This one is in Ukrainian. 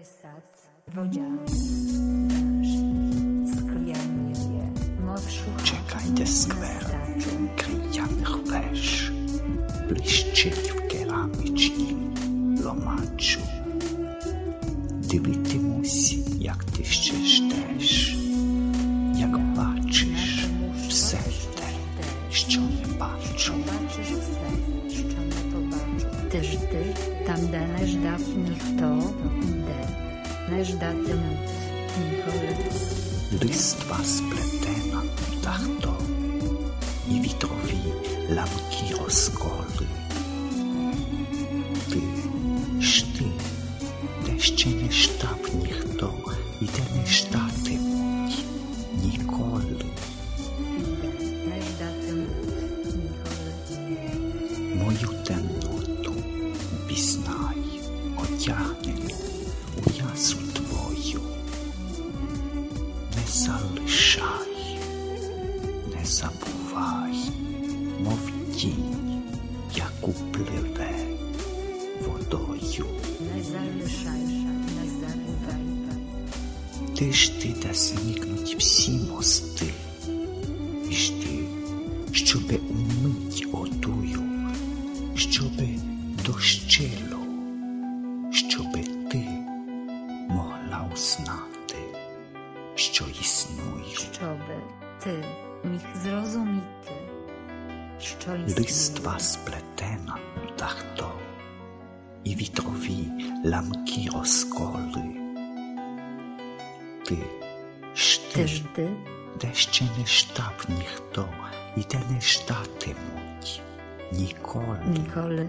Дощ, скляніє, мов шукач Чекайте сквер, нестачу. крияних веж, блищить в керамічнім ломачу. Дивитимусь, як ти ще patrzą, patrzą. Patrzysz. Tyż ty, tam da leż nich to, de. Leż da ten, Nichole. Listwa spletena, dach tak to. I witrowi lampki rozkoly. Ty, szty, deszcze nie sztab nich to, i ten sztaty забувай, мов тінь, яку пливе водою. Не залишай, не забувай. Ти ж ти, де зникнуть всі мости, і ж ти, щоби умить отую, щоби дощило, щоби ти могла узнати, що існую. Щоби ти Listwa spletena tarto i witrowi lamki rozkoly. Ty, sztyż, deście nie sztab nichto i te nie sztaty mój, Nikoli. Nikoli.